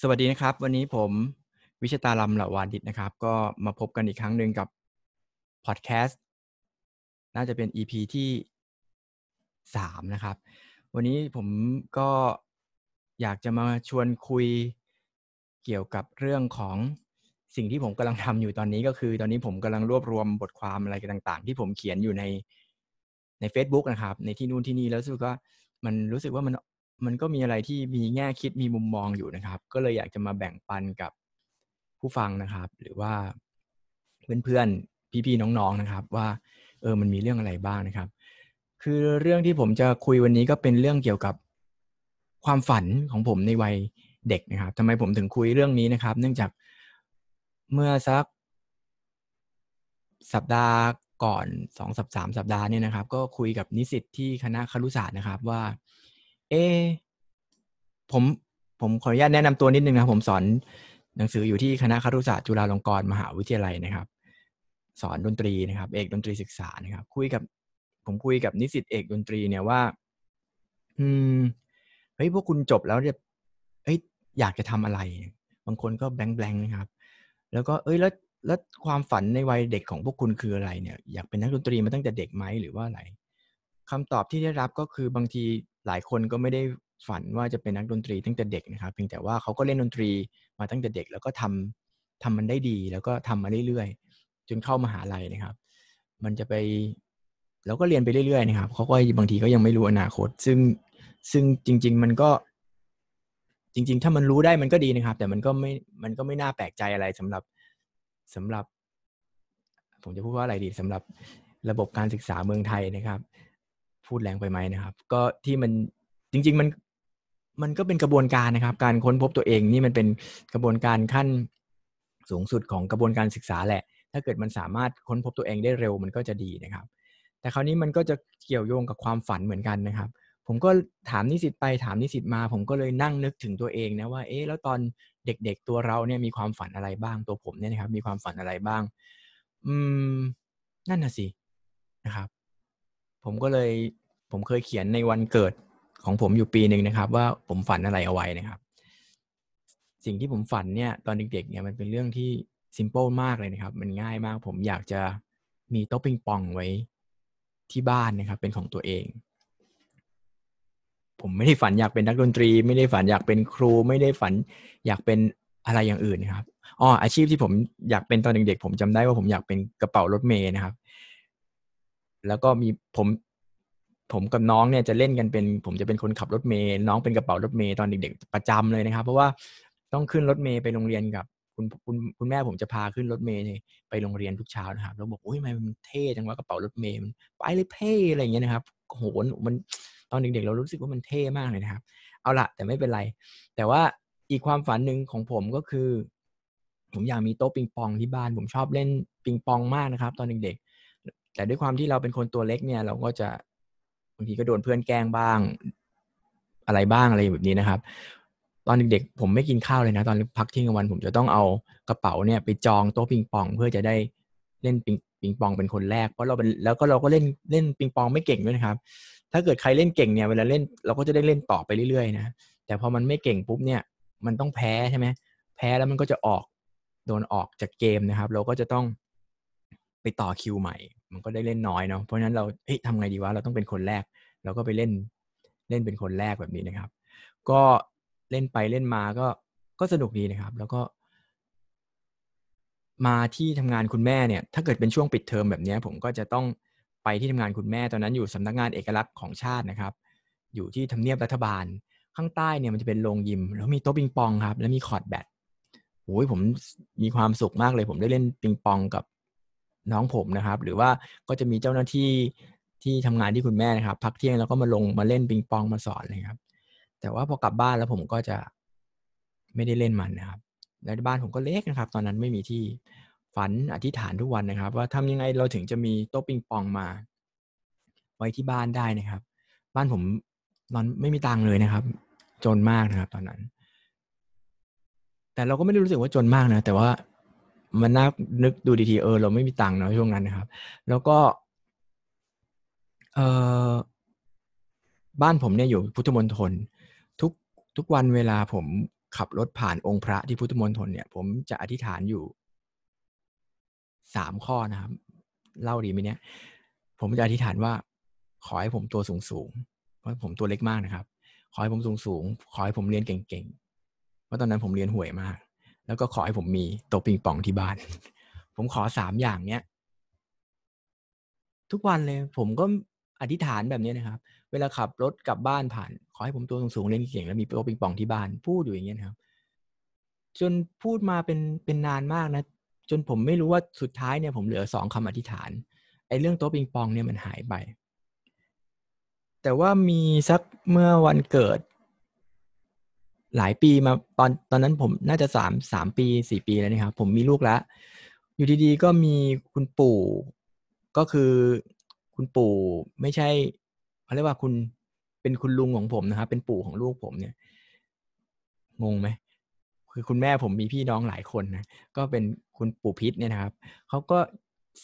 สวัสดีนะครับ วันนี้ผมวิชตาลำละวาดิตนะครับ ก็มาพบกันอีกครั้งหนึ่งกับพอดแคสต์น่าจะเป็น EP ที่สามนะครับ วันนี้ผมก็อยากจะมาชวนคุยเกี่ยวกับเรื่องของสิ่งที่ผมกำลังทำอยู่ตอนนี้ก็คือ ตอนนี้ผมกำลังรวบรวมบทความอะไรต่าง ๆ ที่ผมเขียนอยู่ในใน Facebook นะครับ ในที่นู่นที่นี่แล้วรู้สึกว่ามันรู้สึกว่ามัน มันก็มีอะไรที่มีแง่คิดมีมุมมองอยู่นะครับ ก็เลยอยากจะมาแบ่งปันกับผู้ฟังนะครับ หรือว่าเพื่อนๆพี่ๆน้องๆนะครับ ว่าเออมันมีเรื่องอะไรบ้างนะครับ คือเรื่องที่ผมจะคุยวันนี้ก็เป็นเรื่องเกี่ยวกับความฝันของผมในวัยเด็กนะครับทำไมผมถึงคุยเรื่องนี้นะครับ เนื่องจากเมื่อสัก สัปดาห์ก่อนสองสัปสามสัปดาห์เนี่ยนะครับ ก็คุยกับนิสิตที่คณะครุศาสตร์นะครับว่า เอ ผมผมขออนุญาตแนะนำตัวนิดนึงนะผมสอนหนังสืออยู่ที่คณะครุศาสตร์จุฬาลงกรณ์มหาวิทยาลัยนะครับ สอนดนตรีนะครับ เอกดนตรีศึกษานะครับ คุยกับ ผมคุยกับนิสิตเอกดนตรีเนี่ยว่า อืมเฮ้ยพวกคุณจบแล้วเนี่ยเฮ้ยอยากจะทำอะไร บางคนก็แบงค์แบงค์นะครับ แล้วก็เอ้ยแล้วแล้วความฝันในวัยเด็กของพวกคุณคืออะไรเนี่ย อยากเป็นนักดนตรีมาตั้งแต่เด็กไหมหรือว่าอะไรคำตอบที่ได้รับก็คือบางที หลายคนก็ไม่ได้ฝันว่าจะเป็นนักดนตรีตั้งแต่เด็กนะครับ เพียงแต่ว่าเขาก็เล่นดนตรีมาตั้งแต่เด็ก แล้วก็ทำทำมันได้ดี แล้วก็ทำมาเรื่อยๆ จนเข้ามาหาลัยนะครับ มันจะไปแล้วก็เรียนไปเรื่อยๆนะครับเขาก็บางทีก็ยังไม่รู้อนาคต ซึ่งซึ่งจริง ๆ มันก็ จริง ๆ ถ้ามันรู้ได้มันก็ดีนะครับ แต่มันก็ไม่มันก็ไม่น่าแปลกใจอะไรสำหรับสำหรับ ผมจะพูดว่าอะไรดีสำหรับระบบการศึกษาเมืองไทยนะครับ พูดแรงไปไหมนะครับ ก็ที่มันจริง ๆ มันมันก็เป็นกระบวนการนะครับ การค้นพบตัวเองนี่มันเป็นกระบวนการขั้นสูงสุดของกระบวนการศึกษาแหละ ถ้าเกิดมันสามารถค้นพบตัวเองได้เร็วมันก็จะดีนะครับ แต่คราวนี้มันก็จะเกี่ยวโยงกับความฝันเหมือนกันนะครับ ผมก็ถามนิสิตไปถามนิสิตมา ผมก็เลยนั่งนึกถึงตัวเองนะว่า เอ๊ะแล้วตอนเด็กๆตัวเราเนี่ยมีความฝันอะไรบ้างตัวผมเนี่ยนะครับ มีความฝันอะไรบ้าง อืม นั่นน่ะสินะครับ ผมก็เลยผมเคยเขียนในวันเกิดของผมอยู่ปีหนึ่งนะครับ ว่าผมฝันอะไรเอาไว้นะครับ สิ่งที่ผมฝันเนี่ย ตอนเด็กๆเนี่ยมันเป็นเรื่องที่ซิมเปิลมากเลยนะครับ มันง่ายมาก ผมอยากจะมีโต๊ะปิงปองไว้ที่บ้านนะครับ เป็นของตัวเอง ผมไม่ได้ฝันอยากเป็นนักดนตรี ไม่ได้ฝันอยากเป็นครู ไม่ได้ฝันอยากเป็นอะไรอย่างอื่นนะครับอ๋ออาชีพที่ผมอยากเป็นตอนเด็กๆผมจำได้ว่าผมอยากเป็นกระเป๋ารถเมย์นะครับ แล้วก็มีผมผมกับน้องเนี่ยจะเล่นกันเป็น ผมจะเป็นคนขับรถเมย์น้องเป็นกระเป๋ารถเมย์ตอนเด็กๆประจำเลยนะครับ เพราะว่าต้องขึ้นรถเมย์ไปโรงเรียนกับ คุณคุณคุณแม่ผมจะพาขึ้นรถเมย์ไปโรงเรียนทุกเช้านะครับแล้วบอกโอ้ยมันเท่จังว่ากระเป๋ารถเมย์มันไปเลยเท่อะไรอย่างเงี้ยนะครับโหนมันตอนเด็กๆ เรารู้สึกว่ามันเท่มากเลยนะครับ เอาละแต่ไม่เป็นไร แต่ว่าอีกความฝันหนึ่งของผมก็คือ ผมอยากมีโต๊ะปิงปองที่บ้าน ผมชอบเล่นปิงปองมากนะครับ ตอนเด็กๆ แต่ด้วยความที่เราเป็นคนตัวเล็กเนี่ย เราก็จะบางทีก็โดนเพื่อนแกล้งบ้าง อะไรบ้างอะไรแบบนี้นะครับ ตอนเด็กๆผมไม่กินข้าวเลยนะ ตอนพักเที่ยงวัน ผมจะต้องเอากระเป๋าเนี่ย ไปจองโต๊ะปิงปองเพื่อจะได้เล่นปิงปิงปองเป็นคนแรกเพราะเราเป็นแล้วก็เราก็เล่นเล่นปิงปองไม่เก่งด้วยนะครับ ถ้าเกิดใครเล่นเก่งเนี่ยเวลาเล่นเราก็จะได้เล่นต่อไปเรื่อยๆนะแต่พอมันไม่เก่งปุ๊บเนี่ย มันต้องแพ้ใช่ไหมแพ้แล้วมันก็จะออกโดนออกจากเกมนะครับ เราก็จะต้องไปต่อคิวใหม่ มันก็ได้เล่นน้อยเนาะเพราะฉะนั้นเราเฮ้ยทำไงดีวะเราต้องเป็นคนแรก เราก็ไปเล่นเล่นเป็นคนแรกแบบนี้นะครับ ก็เล่นไปเล่นมาก็ก็สนุกดีนะครับ แล้วก็ มาที่ทำงานคุณแม่เนี่ย ถ้าเกิดเป็นช่วงปิดเทอมแบบนี้ผมก็จะต้องไปที่ทำงานคุณแม่ตอนนั้นอยู่สำนักงานเอกลักษณ์ของชาตินะครับ อยู่ที่ทำเนียบรัฐบาล ข้างใต้เนี่ยมันจะเป็นโรงยิม แล้วมีโต๊ะปิงปองครับ แล้วมีคอร์ดแบดโอ้ยผมมีความสุขมากเลย ผมได้เล่นปิงปองกับ น้องผมนะครับ หรือว่าก็จะมีเจ้าหน้าที่ที่ทำงานที่คุณแม่นะครับ พักเที่ยงแล้วก็มาลงมาเล่นปิงปองมาสอนเลยครับ แต่ว่าพอกลับบ้านแล้วผมก็จะไม่ได้เล่นมันนะครับ และบ้านผมก็เล็กนะครับ ตอนนั้นไม่มีที่ฝันอธิษฐานทุกวันนะครับ ว่าทำยังไงเราถึงจะมีโต๊ะปิงปองมา ไว้ที่บ้านได้นะครับ บ้านผมตอนไม่มีตังค์เลยนะครับ จนมากนะครับ ตอนนั้น แต่เราก็ไม่ได้รู้สึกว่าจนมากนะ แต่ว่า มันน่านึกดูดีทีเออเราไม่มีตังค์เนาะช่วงนั้นนะครับ แล้วก็เออบ้านผมเนี่ยอยู่พุทธมณฑลทุกทุกวันเวลาผมขับรถผ่านองค์พระที่พุทธมณฑลเนี่ย ผมจะอธิษฐานอยู่สามข้อนะครับ เล่าดีไหมเนี่ย ผมจะอธิษฐานว่า ขอให้ผมตัวสูงสูงเพราะผมตัวเล็กมากนะครับ ขอให้ผมสูงสูงขอให้ผมเรียนเก่งๆเพราะตอนนั้นผมเรียนห่วยมาก แล้วก็ขอให้ผมมีโต๊ะปิงปองที่บ้าน ผมขอสามอย่างเนี้ยทุกวันเลย ผมก็อธิษฐานแบบนี้นะครับ เวลาขับรถกลับบ้านผ่าน ขอให้ผมตัวสูงๆเล่นเก่งแล้วมีโต๊ะปิงปองที่บ้านพูดอยู่อย่างเงี้ยนะครับ จนพูดมาเป็นเป็นนานมากนะ จนผมไม่รู้ว่าสุดท้ายเนี่ยผมเหลือสองคำอธิษฐานไอ้เรื่องโต๊ะปิงปองเนี่ยมันหายไป แต่ว่ามีสักเมื่อวันเกิด หลายปีมาตอนตอนนั้นผมน่าจะสามสามปีสี่ปีแล้วนะครับผมมีลูกแล้ว อยู่ดีๆก็มีคุณปู่ ก็คือคุณปู่ไม่ใช่เขาเรียกว่าคุณเป็นคุณลุงของผมนะครับเป็นปู่ของลูกผมเนี่ย งงไหมคือคุณแม่ผมมีพี่น้องหลายคนนะก็เป็นคุณปู่พิษเนี่ยนะครับเขาก็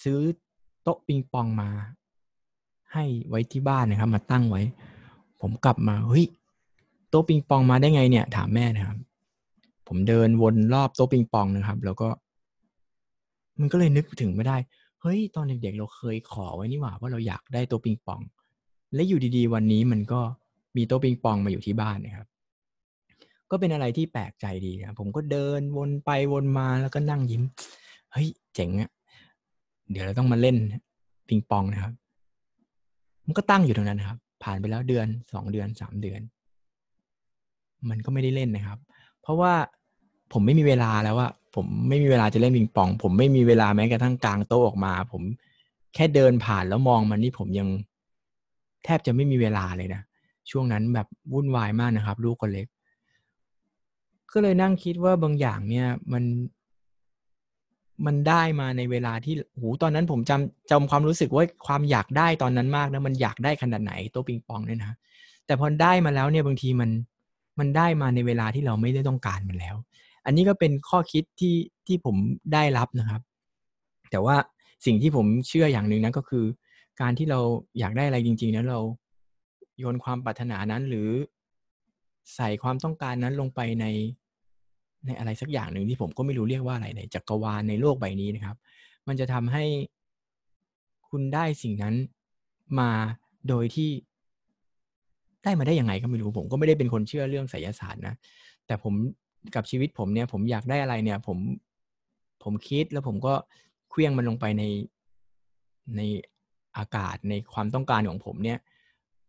ซื้อโต๊ะปิงปองมา ให้ไว้ที่บ้านนะครับ มาตั้งไว้ ผมกลับมาเฮ้ย โต๊ะปิงปองมาได้ไงเนี่ย ถามแม่นะครับ ผมเดินวนรอบโต๊ะปิงปองนะครับ แล้วก็ มันก็เลยนึกถึงไม่ได้ เฮ้ย ตอนเด็กๆเราเคยขอไว้นี่หว่าว่าเราอยากได้โต๊ะปิงปอง และอยู่ดีๆ วันนี้มันก็มีโต๊ะปิงปองมาอยู่ที่บ้านนะครับ ก็เป็นอะไรที่แปลกใจดีนะผมก็เดินวนไปวนมาแล้วก็นั่งยิ้ม เฮ้ย เจ๋งอะเดี๋ยวเราต้องมาเล่นปิงปองนะครับ มันก็ตั้งอยู่ตรงนั้นนะครับ ผ่านไปแล้วเดือนสองเดือนสามเดือน มันก็ไม่ได้เล่นนะครับ เพราะว่าผมไม่มีเวลาแล้วว่าผมไม่มีเวลาจะเล่นปิงปอง ผมไม่มีเวลาแม้กระทั่งกลางโต๊ะออกมา ผมแค่เดินผ่านแล้วมองมันนี่ผมยังแทบจะไม่มีเวลาเลยนะช่วงนั้นแบบวุ่นวายมากนะครับ ลูกคนเล็ก ก็เลยนั่งคิดว่าบางอย่างเนี่ยมัน มันได้มาในเวลาที่หูตอนนั้นผมจำจำความรู้สึกว่าความอยากได้ตอนนั้นมากนะมันอยากได้ขนาดไหนโต๊ะปิงปองเนี่ยนะแต่พอได้มาแล้วเนี่ยบางทีมัน มันได้มาในเวลาที่เราไม่ได้ต้องการมันแล้ว อันนี้ก็เป็นข้อคิดที่ที่ผมได้รับนะครับ แต่ว่าสิ่งที่ผมเชื่ออย่างหนึ่งนั้นก็คือ การที่เราอยากได้อะไรจริงๆแล้วเราโยนความปรารถนานั้นหรือใส่ความต้องการนั้นลงไปในในอะไรสักอย่างหนึ่งที่ผมก็ไม่รู้เรียกว่าอะไรในจักรวาลในโลกใบนี้นะครับ มันจะทำให้คุณได้สิ่งนั้นมาโดยที่ ได้มาได้ยังไงก็ไม่รู้ผมก็ไม่ได้เป็นคนเชื่อเรื่องไสยศาสตร์นะแต่ผมกับชีวิตผมเนี่ย ผมอยากได้อะไรเนี่ย ผมผมคิดแล้วผมก็เคลื่องมันลงไปในในอากาศในความต้องการของผมเนี่ย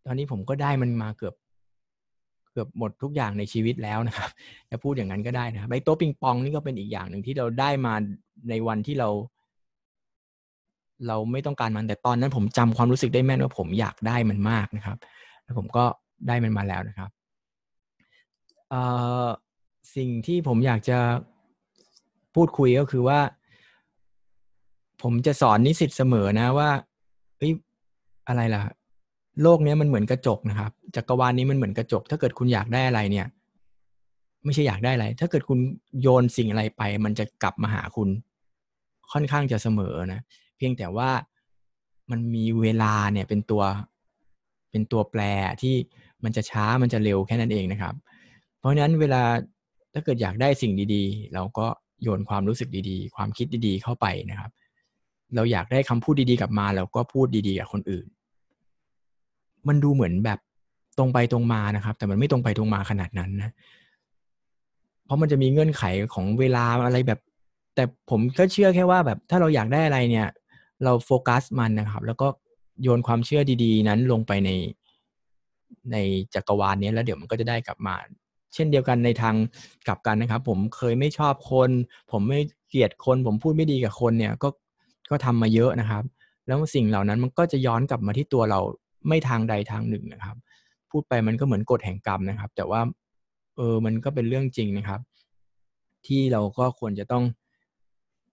ตอนนี้ผมก็ได้มันมาเกือบ เกือบหมดทุกอย่างในชีวิตแล้วนะครับจะพูดอย่างนั้นก็ได้นะใบโต๊ะปิงปองนี่ก็เป็นอีกอย่างหนึ่งที่เราได้มาในวันที่เรา เราไม่ต้องการมันแต่ตอนนั้นผมจำความรู้สึกได้แม่นว่าผมอยากได้มันมากนะครับ แล้วผมก็ได้มันมาแล้วนะครับสิ่งที่ผมอยากจะพูดคุยก็คือว่า ผมจะสอนนิสิตเสมอนะว่าเอ้ยอะไรล่ะ โลกนี้มันเหมือนกระจกนะครับจักรวาลนี้มันเหมือนกระจก ถ้าเกิดคุณอยากได้อะไรเนี่ย ไม่ใช่อยากได้อะไร ถ้าเกิดคุณโยนสิ่งอะไรไป มันจะกลับมาหาคุณค่อนข้างจะเสมอนะ เพียงแต่ว่ามันมีเวลาเนี่ยเป็นตัว เป็นตัวแปรที่มันจะช้ามันจะเร็วแค่นั้นเองนะครับ เพราะฉะนั้นเวลาถ้าเกิดอยากได้สิ่งดีๆ เราก็โยนความรู้สึกดีๆ ความคิดดีๆ เข้าไปนะครับ เราอยากได้คำพูดดีๆกลับมาเราก็พูดดีๆกับคนอื่น มันดูเหมือนแบบตรงไปตรงมานะครับ แต่มันไม่ตรงไปตรงมาขนาดนั้นนะเพราะมันจะมีเงื่อนไขของเวลาอะไรแบบ แต่ผมก็เชื่อแค่ว่าแบบถ้าเราอยากได้อะไรเนี่ย เราโฟกัสมันนะครับ แล้วก็ โยนความเชื่อดีๆ นั้นลงไปในในจักรวาลนี้แล้วเดี๋ยวมันก็จะได้กลับมา เช่นเดียวกันในทางกลับกันนะครับ ผมเคยไม่ชอบคน ผมไม่เกลียดคน ผมพูดไม่ดีกับคนเนี่ยก็ก็ทำมาเยอะนะครับ แล้วสิ่งเหล่านั้นมันก็จะย้อนกลับมาที่ตัวเราไม่ทางใดทางหนึ่งนะครับ พูดไปมันก็เหมือนกฎแห่งกรรมนะครับ แต่ว่าเออมันก็เป็นเรื่องจริงนะครับ ที่เราก็ควรจะต้อง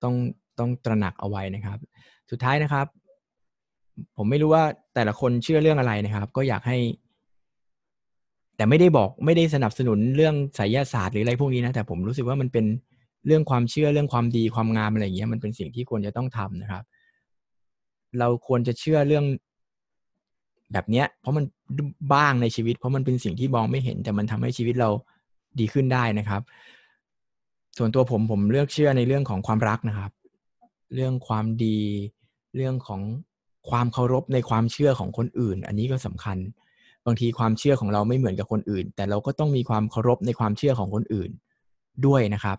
ต้องต้องตระหนักเอาไว้นะครับ สุดท้ายนะครับ ผมไม่รู้ว่าแต่ละคนเชื่อเรื่องอะไรนะครับ ก็อยากให้ แต่ไม่ได้บอกไม่ได้สนับสนุนเรื่องไสยศาสตร์หรืออะไรพวกนี้นะแต่ผมรู้สึกว่ามันเป็นเรื่องความเชื่อเรื่องความดีความงามอะไรอย่างเงี้ยมันเป็นสิ่งที่ควรจะต้องทำนะครับ เราควรจะเชื่อเรื่องแบบเนี้ย เพราะมันบ้างในชีวิต เพราะมันเป็นสิ่งที่มองไม่เห็น แต่มันทำให้ชีวิตเราดีขึ้นได้นะครับ ส่วนตัวผมผมเลือกเชื่อในเรื่องของความรักนะครับ เรื่องความดี เรื่องของ ความเคารพในความเชื่อของคนอื่น อันนี้ก็สำคัญ บางทีความเชื่อของเราไม่เหมือนกับคนอื่น แต่เราก็ต้องมีความเคารพในความเชื่อของคนอื่นด้วยนะครับ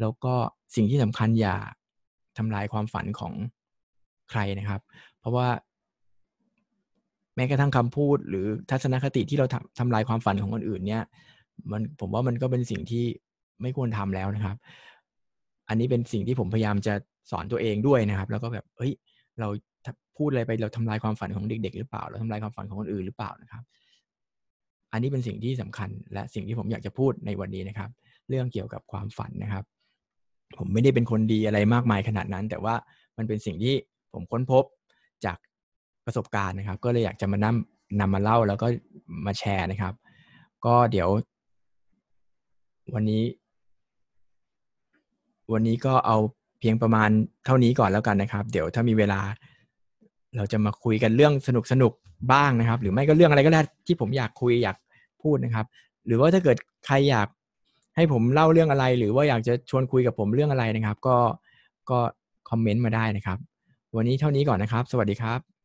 แล้วก็สิ่งที่สำคัญอย่าทำลายความฝันของใครนะครับ เพราะว่าแม้กระทั่งคำพูดหรือทัศนคติที่เราทำทำลายความฝันของคนอื่นเนี่ยมันผมว่ามันก็เป็นสิ่งที่ไม่ควรทำแล้วนะครับ อันนี้เป็นสิ่งที่ผมพยายามจะสอนตัวเองด้วยนะครับ แล้วก็แบบเฮ้ยเรา พูดอะไรไปเราทำลายความฝันของเด็ก ๆ หรือเปล่า เราทำลายความฝันของคนอื่นหรือเปล่านะครับ อันนี้เป็นสิ่งที่สำคัญและสิ่งที่ผมอยากจะพูดในวันนี้นะครับ เรื่องเกี่ยวกับความฝันนะครับ ผมไม่ได้เป็นคนดีอะไรมากมายขนาดนั้น แต่ว่ามันเป็นสิ่งที่ผมค้นพบจากประสบการณ์นะครับ ก็เลยอยากจะมานำนำมาเล่าแล้วก็มาแชร์นะครับ ก็เดี๋ยว วันนี้ วันนี้ก็เอาเพียงประมาณเท่านี้ก่อนแล้วกันนะครับ เดี๋ยวถ้ามีเวลา เราจะมาคุยกันเรื่องสนุกสนุกบ้างนะครับ หรือไม่ก็เรื่องอะไรก็ได้ที่ผมอยากคุยอยากพูดนะครับ หรือว่าถ้าเกิดใครอยากให้ผมเล่าเรื่องอะไร หรือว่าอยากจะชวนคุยกับผมเรื่องอะไรนะครับ ก็ก็คอมเมนต์มาได้นะครับ วันนี้เท่านี้ก่อนนะครับ สวัสดีครับ